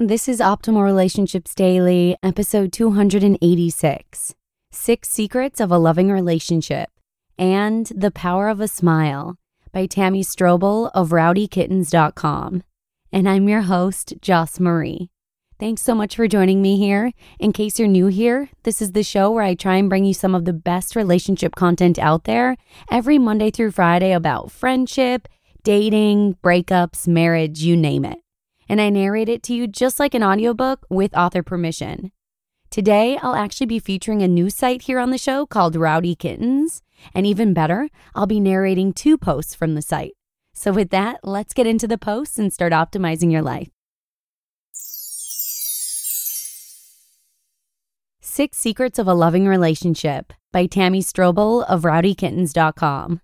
This is Optimal Relationships Daily, episode 286 Six Secrets of a Loving Relationship and The Power of a Smile by Tammy Strobel of rowdykittens.com. And I'm your host, Joss Marie. Thanks so much for joining me here. In case you're new here, this is the show where I try and bring you some of the best relationship content out there every Monday through Friday about friendship, dating, breakups, marriage, you name it and I narrate it to you just like an audiobook with author permission. Today, I'll actually be featuring a new site here on the show called Rowdy Kittens. And even better, I'll be narrating two posts from the site. So, with that, let's get into the posts and start optimizing your life. Six Secrets of a Loving Relationship by Tammy Strobel of rowdykittens.com.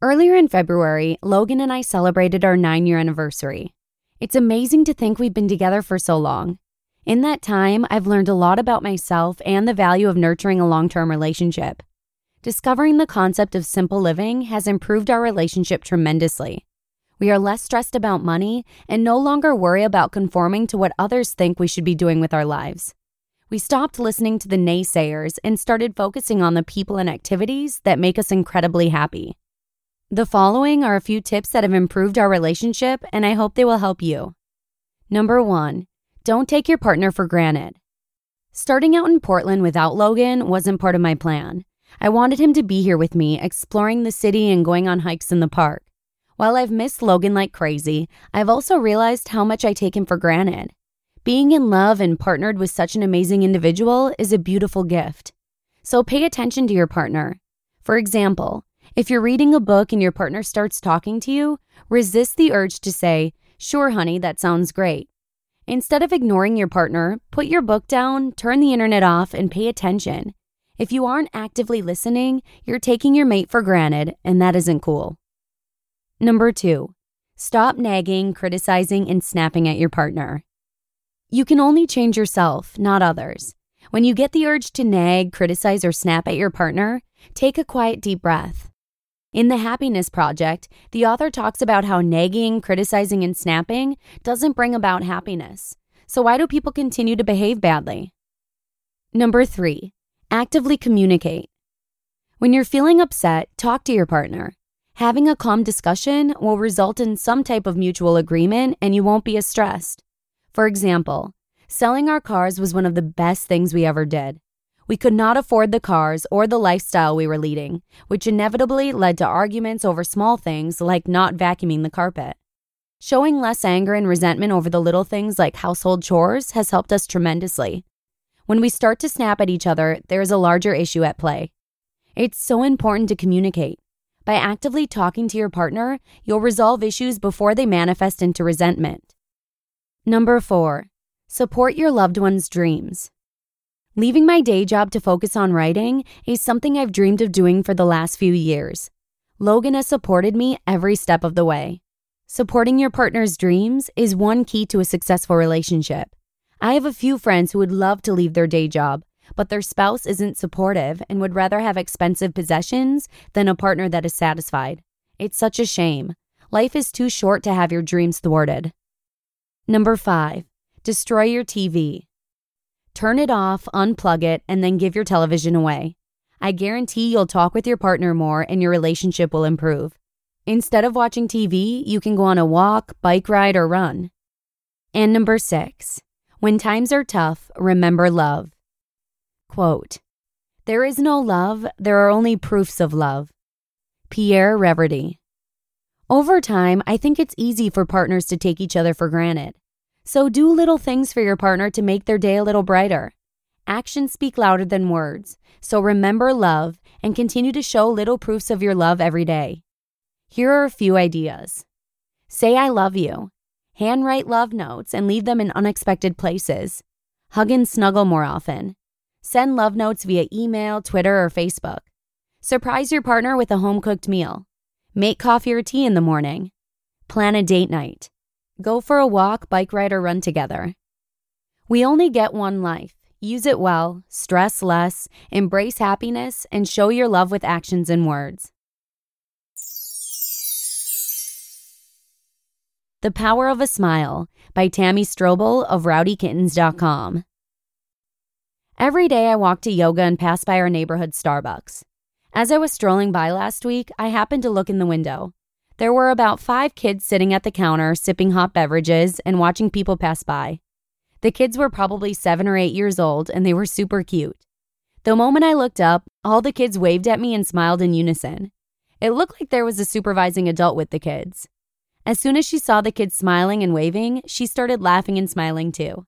Earlier in February, Logan and I celebrated our nine year anniversary. It's amazing to think we've been together for so long. In that time, I've learned a lot about myself and the value of nurturing a long term relationship. Discovering the concept of simple living has improved our relationship tremendously. We are less stressed about money and no longer worry about conforming to what others think we should be doing with our lives. We stopped listening to the naysayers and started focusing on the people and activities that make us incredibly happy. The following are a few tips that have improved our relationship, and I hope they will help you. Number one, don't take your partner for granted. Starting out in Portland without Logan wasn't part of my plan. I wanted him to be here with me, exploring the city and going on hikes in the park. While I've missed Logan like crazy, I've also realized how much I take him for granted. Being in love and partnered with such an amazing individual is a beautiful gift. So pay attention to your partner. For example, if you're reading a book and your partner starts talking to you, resist the urge to say, Sure, honey, that sounds great. Instead of ignoring your partner, put your book down, turn the internet off, and pay attention. If you aren't actively listening, you're taking your mate for granted, and that isn't cool. Number two, stop nagging, criticizing, and snapping at your partner. You can only change yourself, not others. When you get the urge to nag, criticize, or snap at your partner, take a quiet, deep breath. In The Happiness Project, the author talks about how nagging, criticizing, and snapping doesn't bring about happiness. So, why do people continue to behave badly? Number three, actively communicate. When you're feeling upset, talk to your partner. Having a calm discussion will result in some type of mutual agreement and you won't be as stressed. For example, selling our cars was one of the best things we ever did. We could not afford the cars or the lifestyle we were leading, which inevitably led to arguments over small things like not vacuuming the carpet. Showing less anger and resentment over the little things like household chores has helped us tremendously. When we start to snap at each other, there is a larger issue at play. It's so important to communicate. By actively talking to your partner, you'll resolve issues before they manifest into resentment. Number four, support your loved one's dreams. Leaving my day job to focus on writing is something I've dreamed of doing for the last few years. Logan has supported me every step of the way. Supporting your partner's dreams is one key to a successful relationship. I have a few friends who would love to leave their day job, but their spouse isn't supportive and would rather have expensive possessions than a partner that is satisfied. It's such a shame. Life is too short to have your dreams thwarted. Number five, destroy your TV. Turn it off, unplug it, and then give your television away. I guarantee you'll talk with your partner more and your relationship will improve. Instead of watching TV, you can go on a walk, bike ride, or run. And number six, When times are tough, remember love. Quote There is no love, there are only proofs of love. Pierre Reverdy. Over time, I think it's easy for partners to take each other for granted. So do little things for your partner to make their day a little brighter. Actions speak louder than words, so remember love and continue to show little proofs of your love every day. Here are a few ideas. Say I love you. Handwrite love notes and leave them in unexpected places. Hug and snuggle more often. Send love notes via email, Twitter, or Facebook. Surprise your partner with a home cooked meal. Make coffee or tea in the morning. Plan a date night. Go for a walk, bike ride, or run together. We only get one life. Use it well, stress less, embrace happiness, and show your love with actions and words. The Power of a Smile by Tammy Strobel of RowdyKittens.com. Every day I walk to yoga and pass by our neighborhood Starbucks. As I was strolling by last week, I happened to look in the window. There were about five kids sitting at the counter, sipping hot beverages and watching people pass by. The kids were probably seven or eight years old, and they were super cute. The moment I looked up, all the kids waved at me and smiled in unison. It looked like there was a supervising adult with the kids. As soon as she saw the kids smiling and waving, she started laughing and smiling too.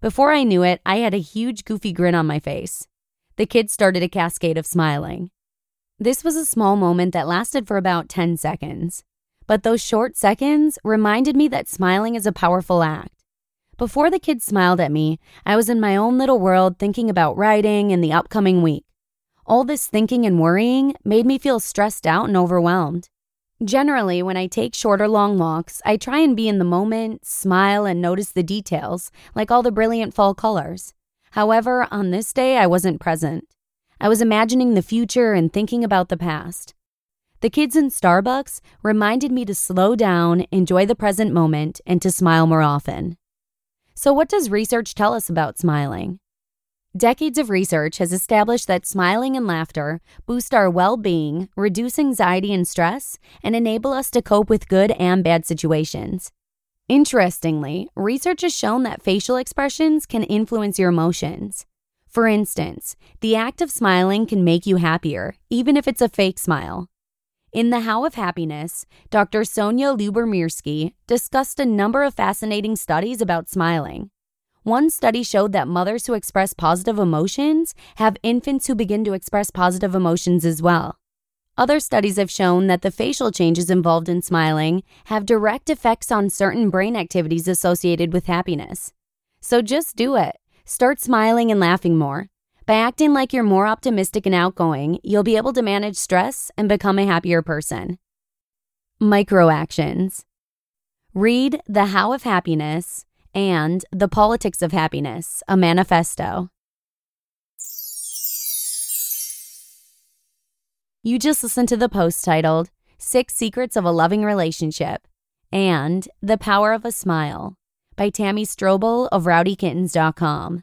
Before I knew it, I had a huge goofy grin on my face. The kids started a cascade of smiling. This was a small moment that lasted for about 10 seconds. But those short seconds reminded me that smiling is a powerful act. Before the kids smiled at me, I was in my own little world thinking about writing and the upcoming week. All this thinking and worrying made me feel stressed out and overwhelmed. Generally, when I take short or long walks, I try and be in the moment, smile, and notice the details, like all the brilliant fall colors. However, on this day, I wasn't present. I was imagining the future and thinking about the past. The kids in Starbucks reminded me to slow down, enjoy the present moment, and to smile more often. So, what does research tell us about smiling? Decades of research has established that smiling and laughter boost our well being, reduce anxiety and stress, and enable us to cope with good and bad situations. Interestingly, research has shown that facial expressions can influence your emotions. For instance, the act of smiling can make you happier, even if it's a fake smile. In The How of Happiness, Dr. Sonja Lyubomirsky discussed a number of fascinating studies about smiling. One study showed that mothers who express positive emotions have infants who begin to express positive emotions as well. Other studies have shown that the facial changes involved in smiling have direct effects on certain brain activities associated with happiness. So just do it. Start smiling and laughing more. By acting like you're more optimistic and outgoing, you'll be able to manage stress and become a happier person. Micro actions. Read The How of Happiness and The Politics of Happiness, a manifesto. You just listened to the post titled Six Secrets of a Loving Relationship and The Power of a Smile by Tammy Strobel of rowdykittens.com.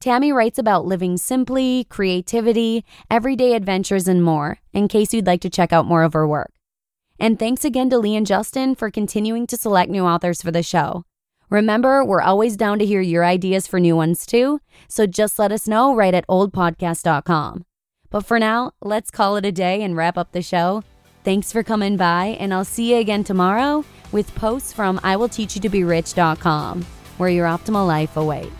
Tammy writes about living simply, creativity, everyday adventures, and more, in case you'd like to check out more of her work. And thanks again to Lee and Justin for continuing to select new authors for the show. Remember, we're always down to hear your ideas for new ones too, so just let us know right at oldpodcast.com. But for now, let's call it a day and wrap up the show. Thanks for coming by, and I'll see you again tomorrow with posts from IWillTeachYouToBeRich.com, where your optimal life awaits.